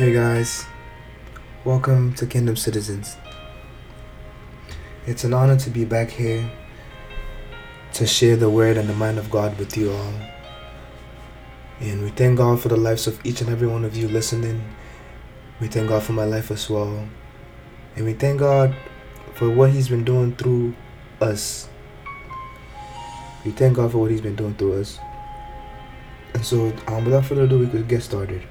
Hey guys, welcome to Kingdom Citizens. It's an honor to be back here to share the word and the mind of God with you all. And we thank God for the lives of each and every one of you listening. We thank God for my life as well. And we thank God for what He's been doing through us. We thank God for what He's been doing through us. And so, um, without further ado, we could get started.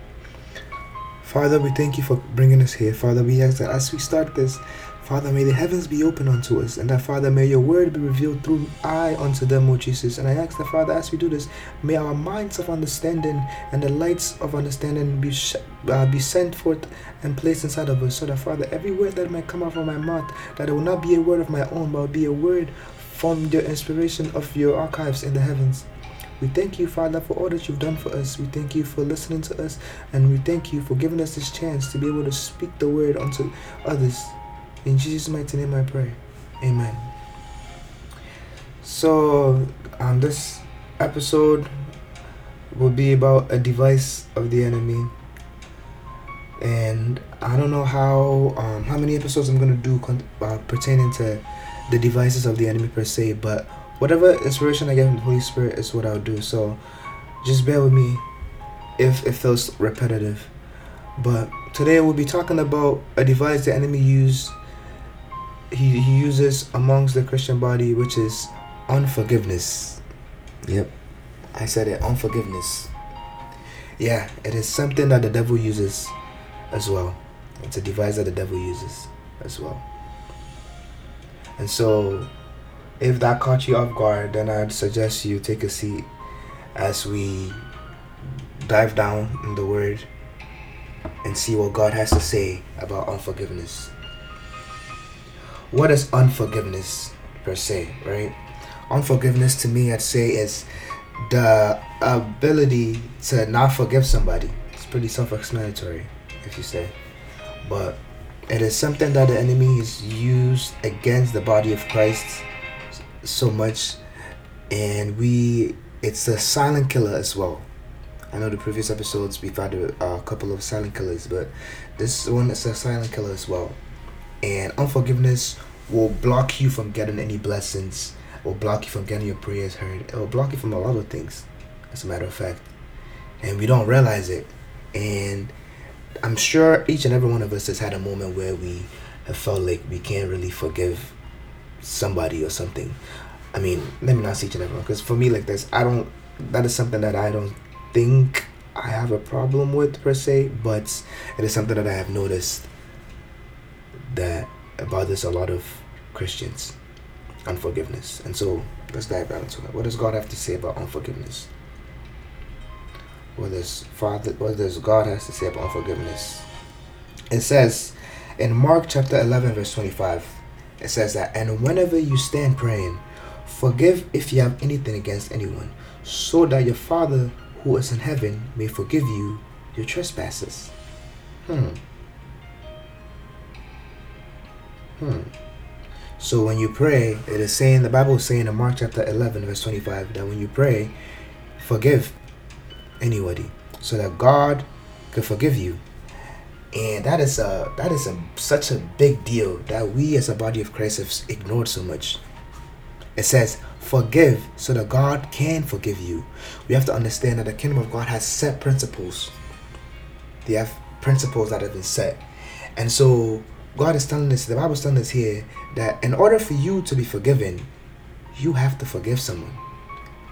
Father, we thank you for bringing us here. Father, we ask that as we start this, Father, may the heavens be open unto us, and that, Father, may your word be revealed through I unto them, O Jesus. And I ask that, Father, as we do this, may our minds of understanding and the lights of understanding be, sh- uh, be sent forth and placed inside of us, so that, Father, every word that might come out from my mouth, that it will not be a word of my own, but will be a word from the inspiration of your archives in the heavens. We thank you, Father, for all that you've done for us. We thank you for listening to us, and we thank you for giving us this chance to be able to speak the word unto others. In Jesus' mighty name I pray. Amen. So, um, this episode will be about a device of the enemy. And I don't know how um, how many episodes I'm gonna do con- uh, pertaining to the devices of the enemy per se, but whatever inspiration I get from the Holy Spirit is what I'll do. So just bear with me if it feels repetitive. But today we'll be talking about a device the enemy use he, he uses amongst the Christian body, which is unforgiveness. Yep. I said it, unforgiveness. Yeah, it is something that the devil uses as well. It's a device that the devil uses as well. And so if that caught you off guard, then I'd suggest you take a seat as we dive down in the Word and see what God has to say about unforgiveness. What is unforgiveness per se, right? Unforgiveness to me, I'd say, is the ability to not forgive somebody. It's pretty self explanatory, if you say. But it is something that the enemy has used against the body of Christ so much and we it's a silent killer as well. I know the previous episodes we've had a, a couple of silent killers but this one is a silent killer as well. And unforgiveness will block you from getting any blessings will block you from getting your prayers heard it will block you from a lot of things as a matter of fact. And we don't realize it. And i'm sure each and every one of us has had a moment where we have felt like we can't really forgive somebody or something. I mean, let me not say and everyone, because for me, like this, I don't. That is something that I don't think I have a problem with per se, but it is something that I have noticed that bothers a lot of Christians, unforgiveness. And so let's dive right into it. What does God have to say about unforgiveness? What does Father? What does God has to say about unforgiveness? It says in Mark chapter eleven, verse twenty-five it says that, and whenever you stand praying, forgive if you have anything against anyone, so that your Father who is in heaven may forgive you your trespasses. Hmm. Hmm. So when you pray, it is saying, the Bible is saying in Mark chapter 11, verse 25, that when you pray, forgive anybody, so that God can forgive you and that is a that is a such a big deal that we as a body of Christ have ignored so much. It says, "Forgive, so that God can forgive you." We have to understand that the kingdom of God has set principles. They have principles that have been set, and so God is telling us. The Bible is telling us here that in order for you to be forgiven, you have to forgive someone.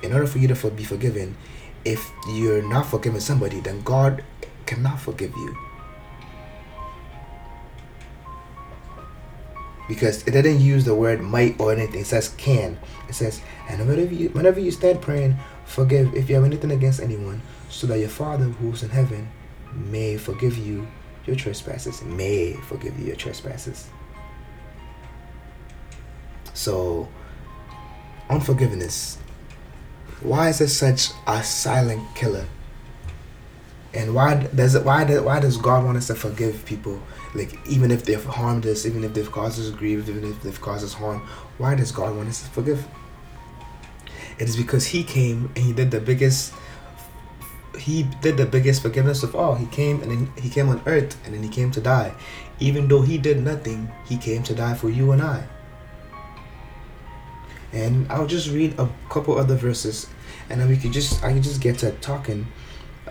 In order for you to be forgiven, if you're not forgiving somebody, then God cannot forgive you. Because it didn't use the word might or anything. It says can. It says, and whenever you whenever you stand praying, forgive if you have anything against anyone, so that your Father who's in heaven may forgive you your trespasses. May forgive you your trespasses. So, unforgiveness. Why is it such a silent killer? And why does it? Why does why does God want us to forgive people? Like even if they've harmed us, even if they've caused us grief, even if they've caused us harm, why does God want us to forgive? It is because He came and He did the biggest he did the biggest forgiveness of all. He came and then he came on earth and then he came to die. Even though he did nothing, he came to die for you and I. And I'll just read a couple other verses and then we could just I can just get to talking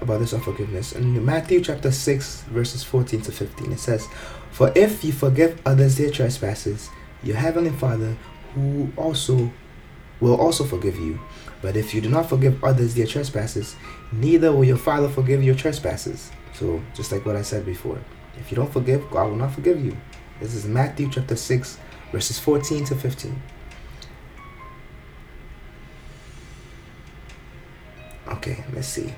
about this unforgiveness. In Matthew chapter 6 verses 14 to 15 it says, "For if you forgive others their trespasses, your heavenly Father who also will also forgive you. But if you do not forgive others their trespasses, neither will your Father forgive your trespasses. So, just like what I said before, if you don't forgive, God will not forgive you. This is Matthew chapter 6, verses 14 to 15. Okay, let's see.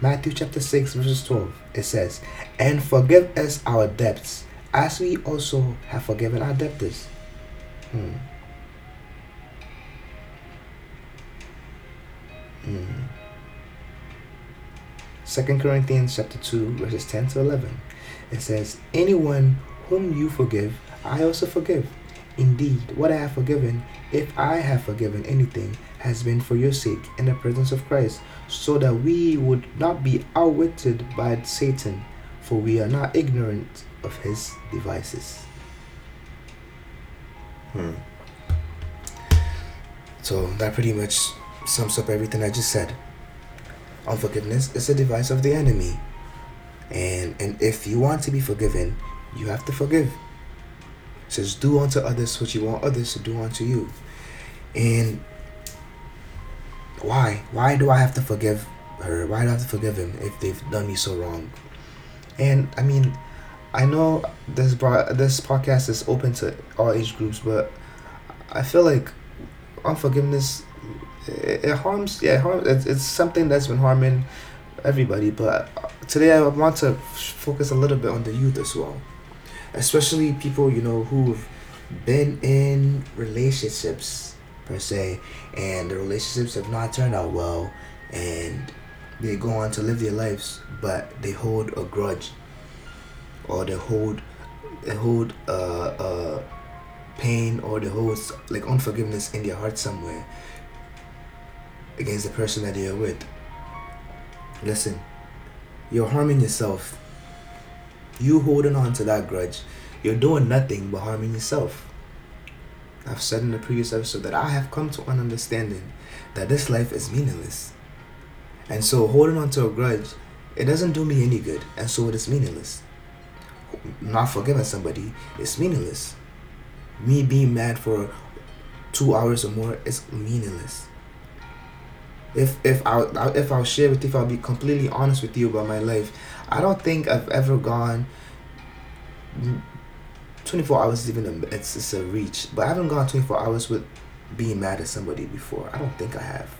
Matthew chapter 6, verses 12. It says, And forgive us our debts as we also have forgiven our debtors. Hmm. Hmm. Second Corinthians chapter 2 verses 10 to 11. It says, Anyone whom you forgive, I also forgive. Indeed, what I have forgiven, if I have forgiven anything, has been for your sake in the presence of Christ, so that we would not be outwitted by Satan, for we are not ignorant of his devices. Hmm. So that pretty much sums up everything I just said. Unforgiveness is a device of the enemy. And and if you want to be forgiven, you have to forgive. It says, do unto others what you want others to do unto you. And why? Why do I have to forgive her? Why do I have to forgive him if they've done me so wrong? And I mean, I know this bro- this podcast is open to all age groups, but I feel like unforgiveness it, it harms. Yeah, it harms. It's, it's something that's been harming everybody. But uh, today I want to focus a little bit on the youth as well, especially people you know who've been in relationships per se, and the relationships have not turned out well, and they go on to live their lives, but they hold a grudge or they hold they hold uh, uh, pain or they hold like unforgiveness in their heart somewhere against the person that they are with. Listen, you're harming yourself. You holding on to that grudge, you're doing nothing but harming yourself. I've said in the previous episode that I have come to an understanding that this life is meaningless. And so holding on to a grudge, it doesn't do me any good, and so it is meaningless not forgiving somebody is meaningless. Me being mad for two hours or more is meaningless. If if I if I'll share with you, if I'll be completely honest with you about my life, I don't think I've ever gone. Twenty four hours is even a, it's it's a reach, but I haven't gone twenty four hours with being mad at somebody before. I don't think I have.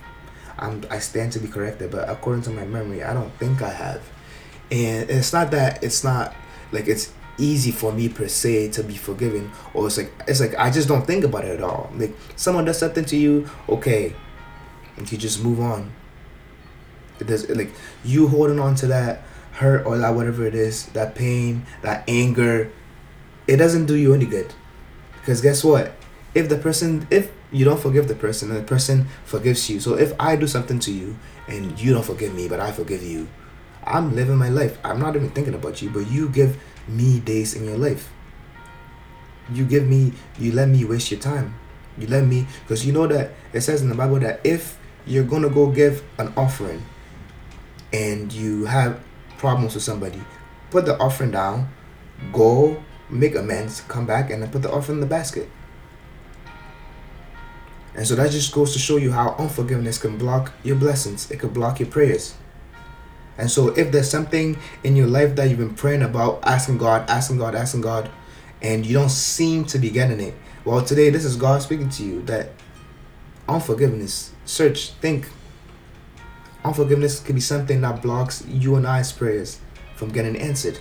I'm I stand to be corrected, but according to my memory, I don't think I have. And it's not that it's not like it's easy for me per se to be forgiven or it's like it's like I just don't think about it at all. Like someone does something to you, okay, and you just move on. It does like you holding on to that hurt or that whatever it is, that pain, that anger, it doesn't do you any good. Because guess what? If the person if you don't forgive the person and the person forgives you. So if I do something to you and you don't forgive me but I forgive you, I'm living my life. I'm not even thinking about you, but you give me days in your life. You give me, you let me waste your time. You let me, because you know that it says in the Bible that if you're to go give an offering and you have problems with somebody, put the offering down, go make amends, come back, and then put the offering in the basket. And so that just goes to show you how unforgiveness can block your blessings. It could block your prayers. And so if there's something in your life that you've been praying about, asking God, asking God, asking God, and you don't seem to be getting it, well, today this is God speaking to you that unforgiveness, search, think. Unforgiveness could be something that blocks you and I's prayers from getting answered.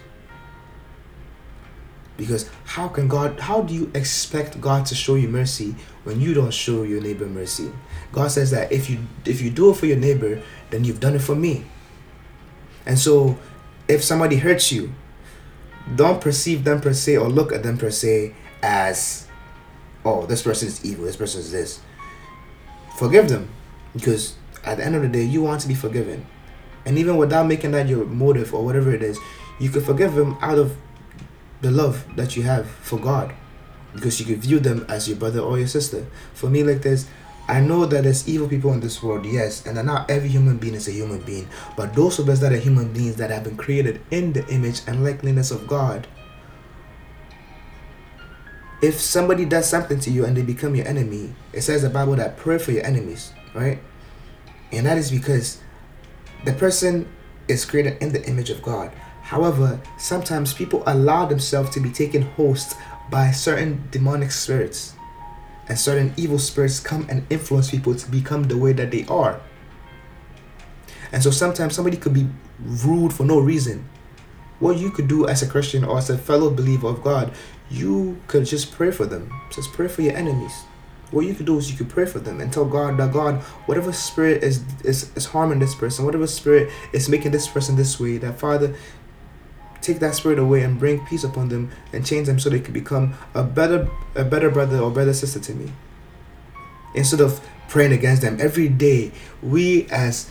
Because how can God, how do you expect God to show you mercy when you don't show your neighbor mercy? God says that if you if you do it for your neighbor, then you've done it for me. And so, if somebody hurts you, don't perceive them per se or look at them per se as, oh, this person is evil, this person is this. forgive them because at the end of the day, you want to be forgiven. And even without making that your motive or whatever it is, you can forgive them out of the love that you have for God because you could view them as your brother or your sister. For me, like this, I know that there's evil people in this world, yes, and that not every human being is a human being, but those of us that are human beings that have been created in the image and likeness of God, if somebody does something to you and they become your enemy, it says the Bible that pray for your enemies, right? And that is because the person is created in the image of God. However, sometimes people allow themselves to be taken host by certain demonic spirits and certain evil spirits come and influence people to become the way that they are. And so sometimes somebody could be rude for no reason. What you could do as a Christian or as a fellow believer of God, you could just pray for them. Just pray for your enemies. What you could do is you could pray for them and tell God that God, whatever spirit is is, is harming this person, whatever spirit is making this person this way, that Father, take that spirit away and bring peace upon them and change them so they can become a better a better brother or better sister to me. Instead of praying against them every day we as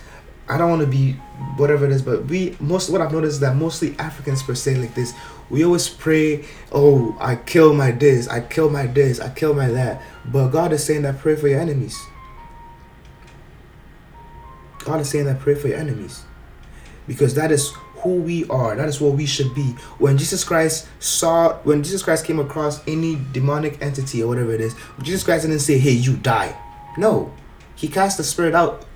i don't want to be whatever it is but we most what i've noticed is that mostly africans per se like this we always pray oh i kill my this i kill my this i kill my that. But god is saying that pray for your enemies. God is saying that pray for your enemies. Because that is who we are. That is what we should be. When Jesus Christ saw, when Jesus Christ came across any demonic entity or whatever it is, Jesus Christ didn't say, hey, you die. No. He cast the spirit out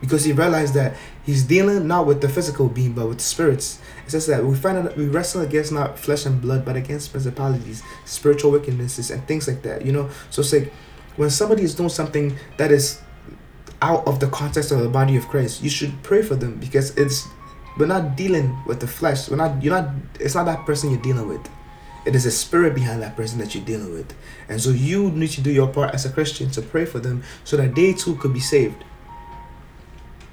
because he realized that he's dealing not with the physical being but with spirits. It says that we find out we wrestle against not flesh and blood but against principalities, spiritual wickednesses, and things like that. You know, so it's like when somebody is doing something that is out of the context of the body of Christ, you should pray for them because it's we're not dealing with the flesh. We're not. You're not. It's not that person you're dealing with. It is a spirit behind that person that you're dealing with, and so you need to do your part as a Christian to pray for them so that they too could be saved.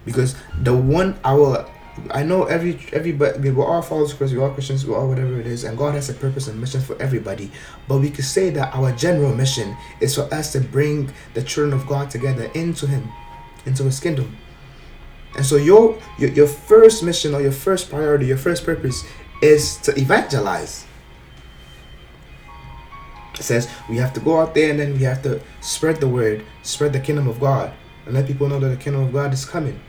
Because the one our I know every everybody we're all followers of Christ, we're all Christians, we're all whatever it is, and God has a purpose and mission for everybody. But we could say that our general mission is for us to bring the children of God together into Him, into His kingdom. And so your, your your first mission or your first priority, your first purpose is to evangelize. It says we have to go out there and then we have to spread the word, spread the kingdom of God, and let people know that the kingdom of God is coming.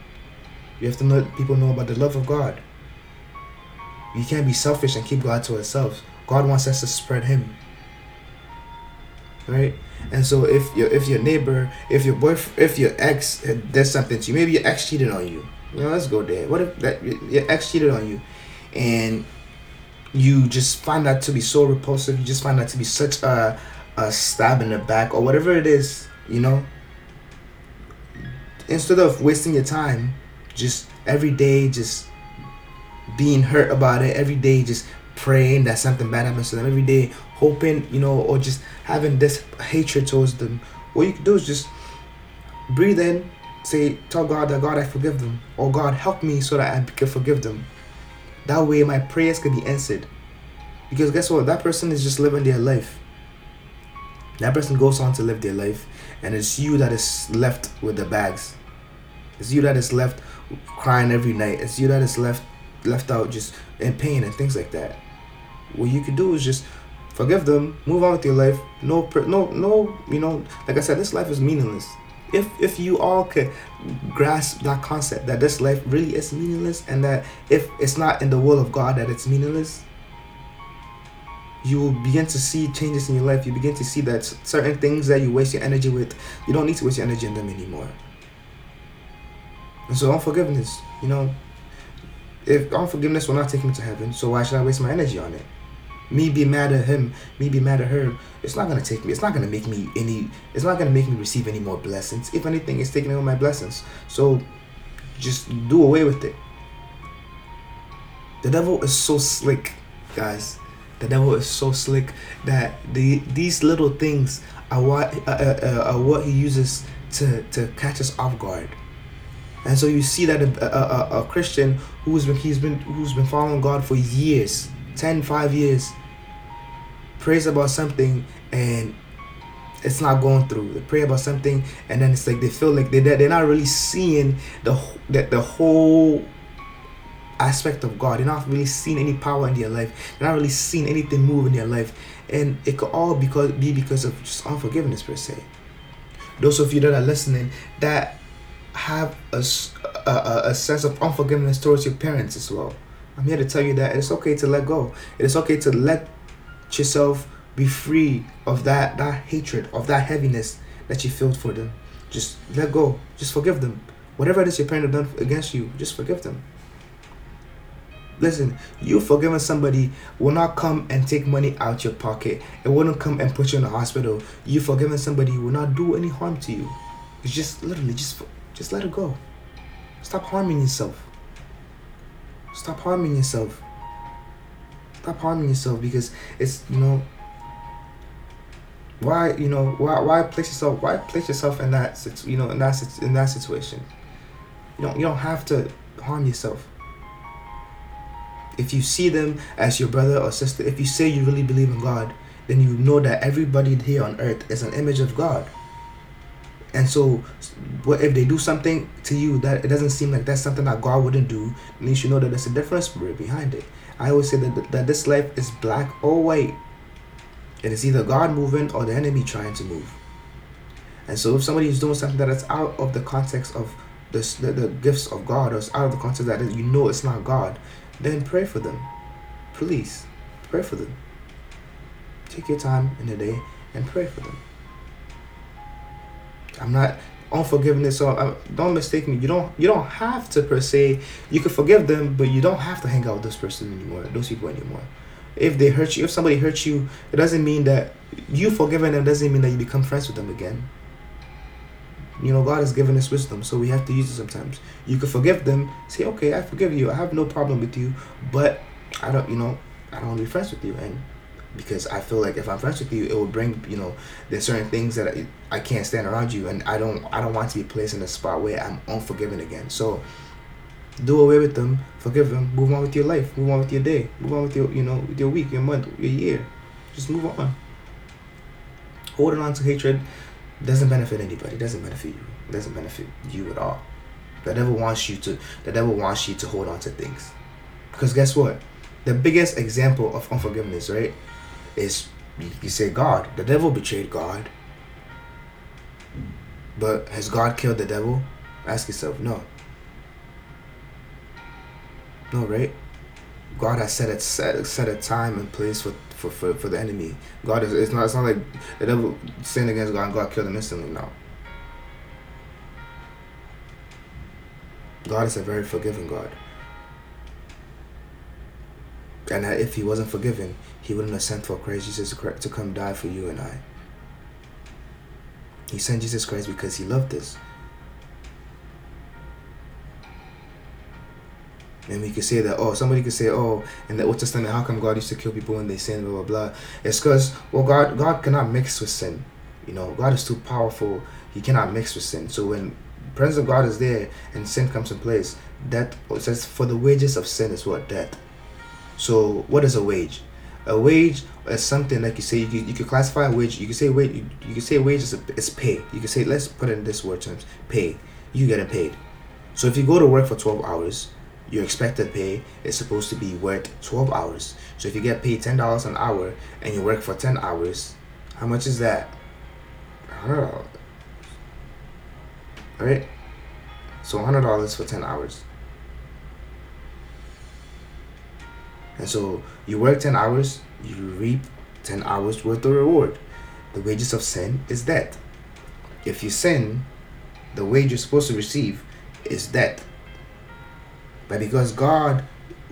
We have to let people know about the love of God. We can't be selfish and keep God to ourselves. God wants us to spread Him. Right? And so if your if your neighbor, if your boyfriend, if your ex does something to you, maybe your ex cheated on you. You know, let's go there. What if that your ex cheated on you, and you just find that to be so repulsive? You just find that to be such a a stab in the back or whatever it is. You know. Instead of wasting your time, just every day, just being hurt about it every day, just praying that something bad happens to them every day, hoping, you know, or just having this hatred towards them. What you can do is just breathe in, say, tell God that God, I forgive them, or God, help me so that I can forgive them. That way, my prayers can be answered. Because guess what? That person is just living their life. That person goes on to live their life, and it's you that is left with the bags. It's you that is left crying every night. It's you that is left left out just in pain and things like that what you could do is just forgive them, move on with your life. No, no, no. You know, like I said, this life is meaningless. If if you all could grasp that concept that this life really is meaningless, and that if it's not in the will of God that it's meaningless, you will begin to see changes in your life. You begin to see that certain things that you waste your energy with, you don't need to waste your energy on them anymore. And so unforgiveness, you know, if unforgiveness will not take me to heaven, so why should I waste my energy on it? Me be mad at him, me be mad at her, it's not gonna take me. It's not gonna make me any. It's not gonna make me receive any more blessings. If anything, it's taking away my blessings. So, just do away with it. The devil is so slick, guys. The devil is so slick that the these little things are what uh, uh, uh, are what he uses to to catch us off guard. And so you see that a, a, a, a Christian who's been he's been who's been following God for years 10, 5 years, prays about something and it's not going through. They pray about something, and then it's like they feel like they they're not really seeing the that the whole aspect of God. They're not really seeing any power in their life. They're not really seeing anything move in their life, and it could all because be because of just unforgiveness per se. Those of you that are listening that have a, a, a sense of unforgiveness towards your parents as well. I'm here to tell you that it's okay to let go. It is okay to let yourself be free of that that hatred, of that heaviness that you felt for them. Just let go. Just forgive them. Whatever it is your parent have done against you, just forgive them. Listen, you forgiving somebody will not come and take money out your pocket. It wouldn't come and put you in the hospital. You forgiving somebody will not do any harm to you. It's just literally just just let it go. Stop harming yourself. Stop harming yourself. Stop harming yourself because it's you know why you know why why place yourself why place yourself in that you know in that in that situation. You don't you don't have to harm yourself if you see them as your brother or sister, if you say you really believe in God, then you know that everybody here on earth is an image of God. And so, what if they do something to you that it doesn't seem like that's something that God wouldn't do? Then you know that there's a different spirit behind it. I always say that that this life is black or white. It is either God moving or the enemy trying to move. And so, if somebody is doing something that is out of the context of the, the, the gifts of God, or it's out of the context that you know it's not God, then pray for them. Please, pray for them. Take your time in the day and pray for them. I'm not unforgiveness. So uh, don't mistake me. You don't you don't have to per se. You can forgive them, but you don't have to hang out with this person anymore. Those people anymore. If they hurt you, if somebody hurts you, it doesn't mean that you forgiving them doesn't mean that you become friends with them again. You know, God has given us wisdom, so we have to use it sometimes. You can forgive them, say, okay, I forgive you. I have no problem with you, but I don't, you know, I don't want to be friends with you. And because I feel like if I'm friends with you, it will bring, you know, there's certain things that I, I can't stand around you, and I don't, I don't want to be placed in a spot where I'm unforgiving again. So do away with them, forgive them, move on with your life, move on with your day, move on with your, you know, your week, your month, your year. Just move on. Holding on to hatred doesn't benefit anybody. Doesn't benefit you. Doesn't benefit you at all. The devil wants you to. The devil wants you to hold on to things, because guess what? The biggest example of unforgiveness, right, is you say God. The devil betrayed God. But has God killed the devil? Ask yourself, no. No, right? God has set a set, set a time and place for for, for, for the enemy. God is it's not it's not like the devil sinned against God and God killed him instantly. No. God is a very forgiving God. And that if he wasn't forgiven, he wouldn't have sent for Christ Jesus to come die for you and I. He sent Jesus Christ because he loved us. And we could say that, oh, somebody could say, oh, in the Old Testament, how come God used to kill people when they sin, blah, blah, blah. It's because, well, God, God cannot mix with sin. You know, God is too powerful. He cannot mix with sin. So when presence of God is there and sin comes in place, that says, for the wages of sin is what? Death. So what is a wage? A wage is something like you say, you could, you could classify a wage, you could say wage, you, you could say wage is, a, is pay. You could say, let's put in this word terms, pay. You getting paid. So if you go to work for 12 hours, your expected pay is supposed to be worth 12 hours. So if you get paid $10 an hour and you work for 10 hours, how much is that? $100. Right? So $100 for 10 hours. And so you work 10 hours, you reap 10 hours worth of reward. The wages of sin is death. If you sin, the wage you're supposed to receive is death. But because God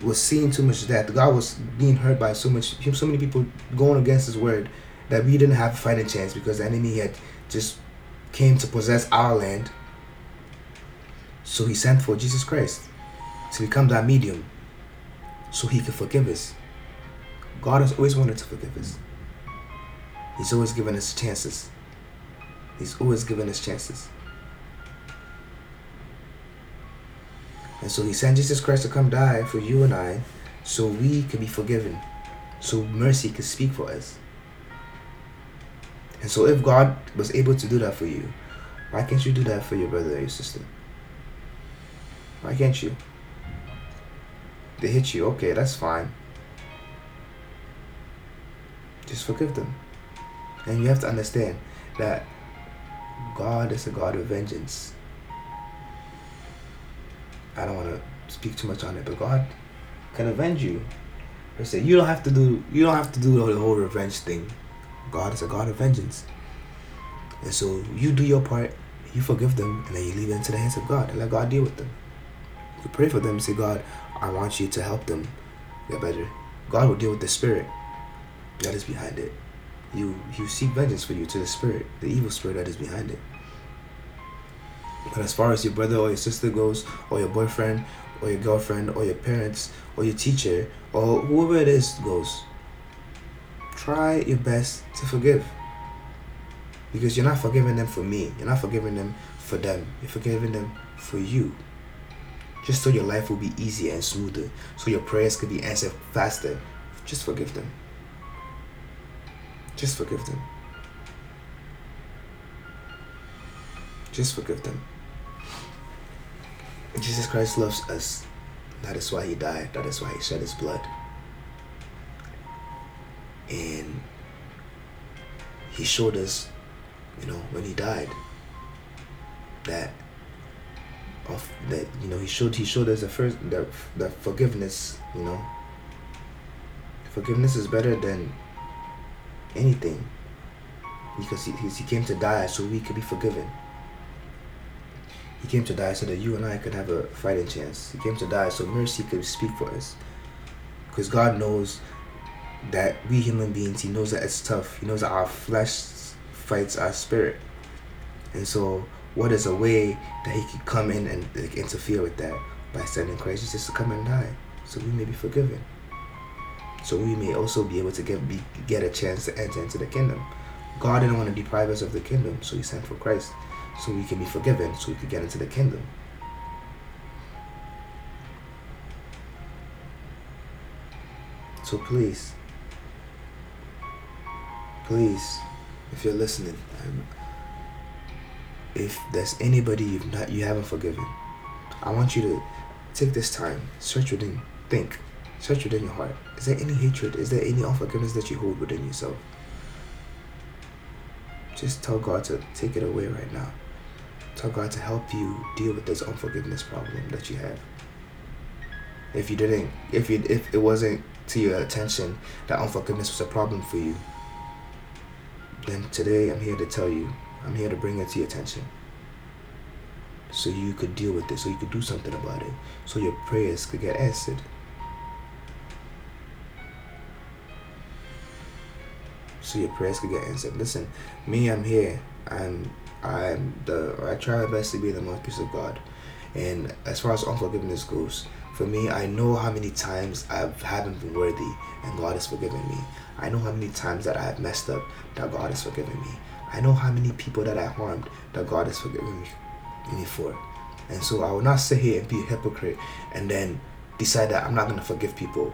was seeing too much death, God was being hurt by so much, so many people going against His word, that we didn't have a fighting chance because the enemy had just came to possess our land. So He sent for Jesus Christ to become that medium, so He could forgive us. God has always wanted to forgive us. He's always given us chances. He's always given us chances. And so he sent Jesus Christ to come die for you and I so we could be forgiven. So mercy could speak for us. And so, if God was able to do that for you, why can't you do that for your brother or your sister? Why can't you? They hit you, okay, that's fine. Just forgive them. And you have to understand that God is a God of vengeance. I don't want to speak too much on it, but God can avenge you. I say you don't have to do you don't have to do the whole revenge thing. God is a God of vengeance. And so you do your part, you forgive them, and then you leave it into the hands of God and let God deal with them. You pray for them say, God, I want you to help them get better. God will deal with the spirit that is behind it. You you seek vengeance for you to the spirit, the evil spirit that is behind it. But as far as your brother or your sister goes, or your boyfriend, or your girlfriend, or your parents, or your teacher, or whoever it is goes, try your best to forgive. Because you're not forgiving them for me. You're not forgiving them for them. You're forgiving them for you. Just so your life will be easier and smoother. So your prayers could be answered faster. Just forgive them. Just forgive them. Just forgive them. Jesus Christ loves us. That is why he died. That is why he shed his blood. And he showed us, you know, when he died, that of that you know he showed he showed us the first the, the forgiveness you know forgiveness is better than anything because he, he came to die so we could be forgiven he came to die so that you and I could have a fighting chance. He came to die so mercy could speak for us. Because God knows that we human beings, He knows that it's tough. He knows that our flesh fights our spirit. And so, what is a way that He could come in and like, interfere with that? By sending Christ Jesus to come and die so we may be forgiven. So we may also be able to get, be, get a chance to enter into the kingdom. God didn't want to deprive us of the kingdom, so He sent for Christ so we can be forgiven, so we could get into the kingdom. So please, please, if you're listening, um, if there's anybody you've not you haven't forgiven, I want you to take this time, search within, think, search within your heart. Is there any hatred? Is there any unforgiveness that you hold within yourself? Just tell God to take it away right now. Tell God to help you deal with this unforgiveness problem that you have. If you didn't, if you, if it wasn't to your attention that unforgiveness was a problem for you, then today I'm here to tell you, I'm here to bring it to your attention. So you could deal with it, so you could do something about it, so your prayers could get answered. So your prayers could get answered. Listen, me, I'm here. I'm I'm the I try my best to be the mouthpiece of God. And as far as unforgiveness goes, for me, I know how many times I haven't been worthy and God has forgiven me. I know how many times that I have messed up that God has forgiven me. I know how many people that I harmed that God has forgiven me for. And so I will not sit here and be a hypocrite and then decide that I'm not going to forgive people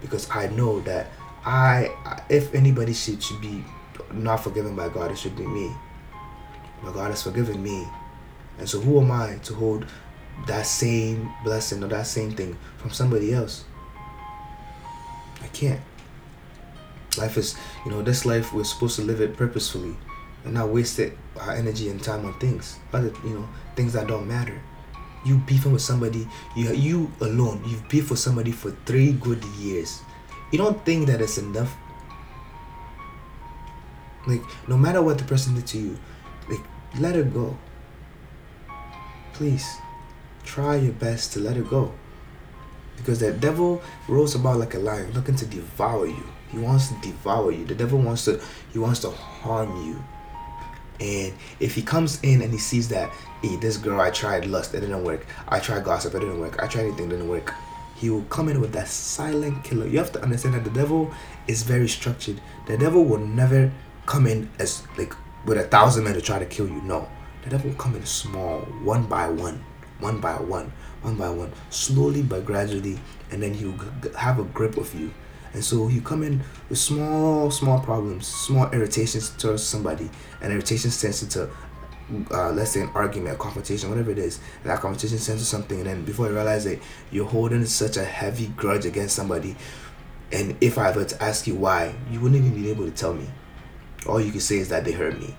because I know that I, if anybody should, should be not forgiven by God, it should be me. But God has forgiven me. And so who am I to hold that same blessing or that same thing from somebody else? I can't. Life is, you know, this life we're supposed to live it purposefully and not waste it, our energy and time on things, other, you know, things that don't matter. You beefing with somebody, you you alone, you've beefed with somebody for three good years. You don't think that it's enough. Like no matter what the person did to you, like, let it go. Please, try your best to let it go. Because the devil rolls about like a lion looking to devour you. He wants to devour you. The devil wants to he wants to harm you. And if he comes in and he sees that, hey, this girl I tried lust, it didn't work. I tried gossip, it didn't work. I tried anything, didn't work. He will come in with that silent killer. You have to understand that the devil is very structured. The devil will never come in as like with a thousand men to try to kill you. No. The devil will come in small, one by one, one by one, one by one, slowly but gradually, and then he'll have a grip of you. And so you come in with small, small problems, small irritations towards somebody, and irritation turns into, uh, let's say, an argument, a confrontation, whatever it is. And that confrontation turns to something, and then before you realize it, you're holding such a heavy grudge against somebody. And if I were to ask you why, you wouldn't even be able to tell me. All you can say is that they hurt me,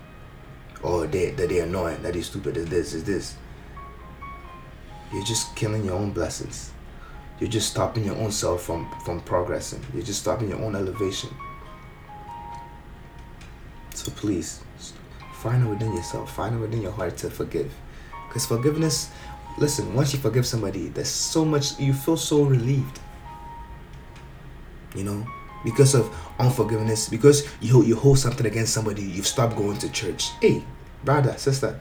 or they, that they're annoying, that they're stupid, is this, is this. You're just killing your own blessings you're just stopping your own self from from progressing. You're just stopping your own elevation. So please find it within yourself. Find it within your heart to forgive. Because forgiveness listen once you forgive somebody there's so much you feel so relieved. You know? Because of unforgiveness because you you hold something against somebody you've stopped going to church. Hey brother sister.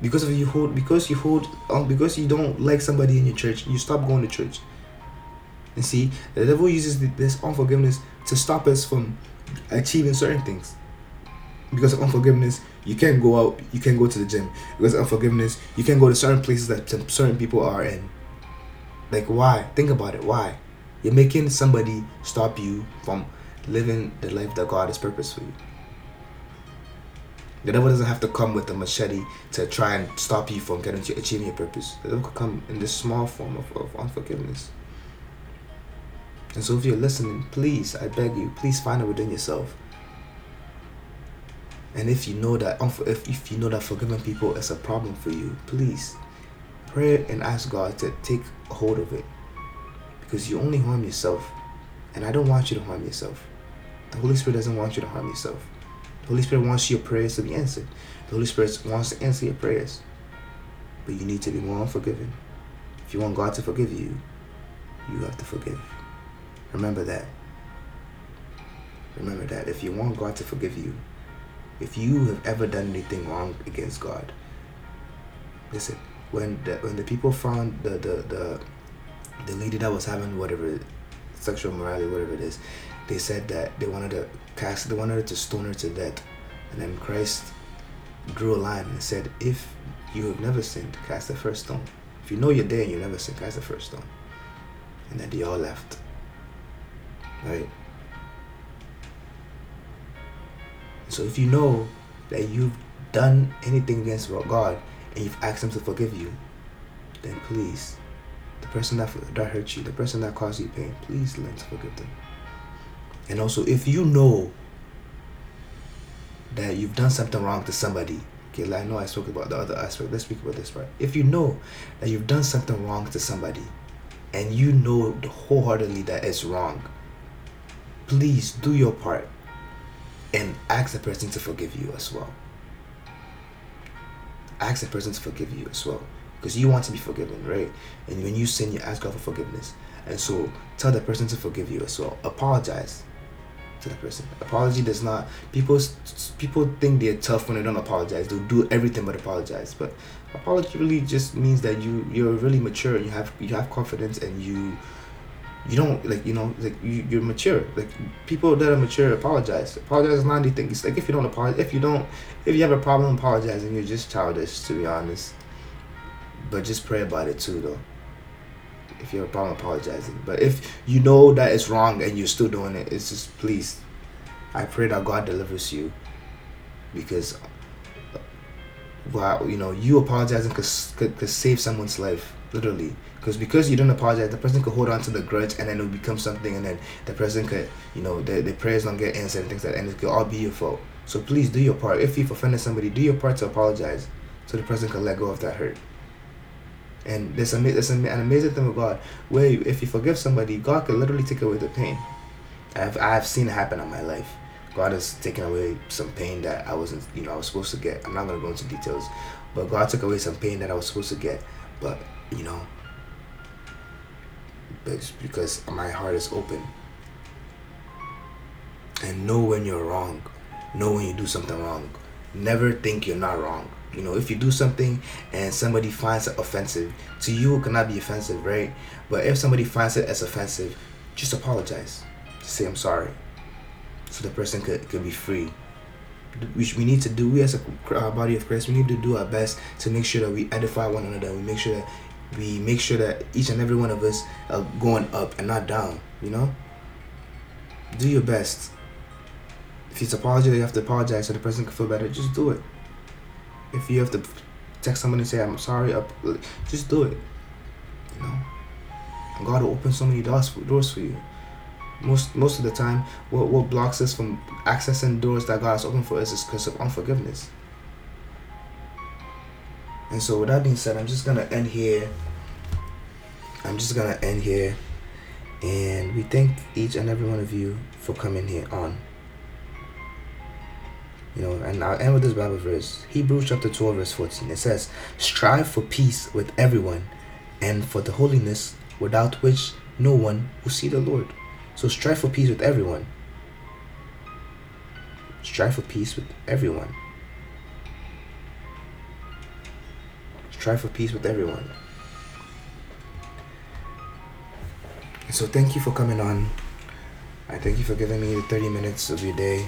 Because of you hold because you hold um, because you don't like somebody in your church you stop going to church and see the devil uses this unforgiveness to stop us from achieving certain things. Because of unforgiveness you can't go out you can't go to the gym. Because of unforgiveness you can't go to certain places that certain people are in. Like why? Think about it. Why? You're making somebody stop you from living the life that god has purposed for you. The devil doesn't have to come with a machete to try and stop you from getting to achieving your purpose. The devil could come in this small form of, of unforgiveness. And so if you're listening, please, I beg you, please find it within yourself. And if you know that if, if you know that forgiving people is a problem for you, please pray and ask God to take hold of it. Because you only harm yourself. And I don't want you to harm yourself. The Holy Spirit doesn't want you to harm yourself. The Holy Spirit wants your prayers to be answered. The Holy Spirit wants to answer your prayers. But you need to be more unforgiving. If you want God to forgive you, you have to forgive. Remember that. Remember that. If you want God to forgive you, if you have ever done anything wrong against God, listen, when the when the people found the the the, the lady that was having whatever sexual morality, whatever it is, they said that they wanted to cast, they wanted to stone her to death. And then Christ drew a line and said, if you have never sinned, cast the first stone. If you know you're there and you never sinned, cast the first stone. And then they all left. Right? So if you know that you've done anything against God and you've asked Him to forgive you, then please, the person that, that hurt you, the person that caused you pain, please learn to forgive them. And also, if you know that you've done something wrong to somebody, okay, like I know I spoke about the other aspect. Let's speak about this part. If you know that you've done something wrong to somebody, and you know wholeheartedly that it's wrong, please do your part and ask the person to forgive you as well. Ask the person to forgive you as well. Because you want to be forgiven, right? And when you sin, you ask God for forgiveness. And so tell the person to forgive you as well. Apologize to the person. Apology does not people people think they're tough when they don't apologize. They'll do everything but apologize. But apology really just means that you you're really mature and you have you have confidence and you you don't like you know like you, you're mature like people that are mature apologize apologize is not anything it's like if you don't apologize if you don't if you have a problem apologizing you're just childish to be honest but just pray about it too though if you have a problem apologizing. But if you know that it's wrong and you're still doing it, it's just please. I pray that God delivers you, because, uh, well, you know, you apologizing could, could, could save someone's life literally. Because because you don't apologize, the person could hold on to the grudge and then it will become something, and then the person could, you know, the, the prayers don't get answered and things like that, and it could all be your fault. So please do your part. If you've offended somebody, do your part to apologize, so the person can let go of that hurt. And there's, a, there's an amazing thing with God where if you forgive somebody, God can literally take away the pain. I've, I've seen it happen in my life. God has taken away some pain that I wasn't, you know, I was supposed to get. I'm not going to go into details, but God took away some pain that I was supposed to get. But, you know, but because my heart is open. And know when you're wrong. Know when you do something wrong. Never think you're not wrong. You know, if you do something and somebody finds it offensive, to you it cannot be offensive, right? But if somebody finds it as offensive, just apologize. Just say I'm sorry. So the person could, could be free. Which we need to do, we as a body of Christ, we need to do our best to make sure that we edify one another. We make sure that we make sure that each and every one of us are going up and not down, you know? do your best. If it's apology, you have to apologize so the person can feel better. Just do it. If you have to text someone and say I'm sorry, just do it. You know, and God will open so many doors for, doors for you. Most most of the time, what what blocks us from accessing doors that God has opened for us is because of unforgiveness. And so, with that being said, I'm just gonna end here. I'm just gonna end here, and we thank each and every one of you for coming here on. You know, and I'll end with this Bible verse Hebrews chapter 12, verse 14. It says, Strive for peace with everyone and for the holiness without which no one will see the Lord. So strive for peace with everyone. Strive for peace with everyone. Strive for peace with everyone. So thank you for coming on. I thank you for giving me the 30 minutes of your day.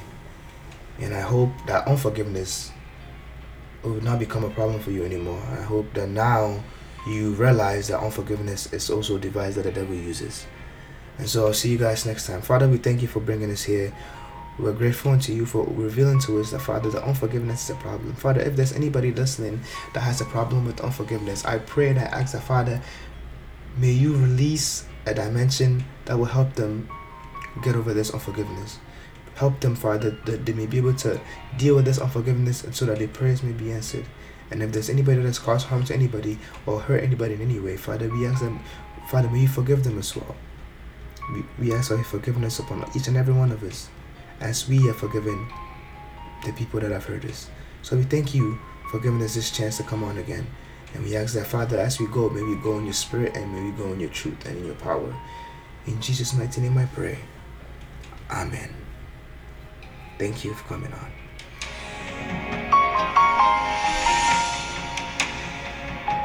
And I hope that unforgiveness will not become a problem for you anymore. I hope that now you realize that unforgiveness is also a device that the devil uses. And so I'll see you guys next time. Father, we thank you for bringing us here. We're grateful unto you for revealing to us that, Father, that unforgiveness is a problem. Father, if there's anybody listening that has a problem with unforgiveness, I pray and I ask that, Father, may you release a dimension that will help them get over this unforgiveness. Help them, Father, that they may be able to deal with this unforgiveness so that their prayers may be answered. And if there's anybody that's caused harm to anybody or hurt anybody in any way, Father, we ask them, Father, may you forgive them as well. We, we ask for forgiveness upon each and every one of us as we have forgiven the people that have hurt us. So we thank you for giving us this chance to come on again. And we ask that, Father, as we go, may we go in your spirit and may we go in your truth and in your power. In Jesus' mighty name I pray. Amen. Thank you for coming on.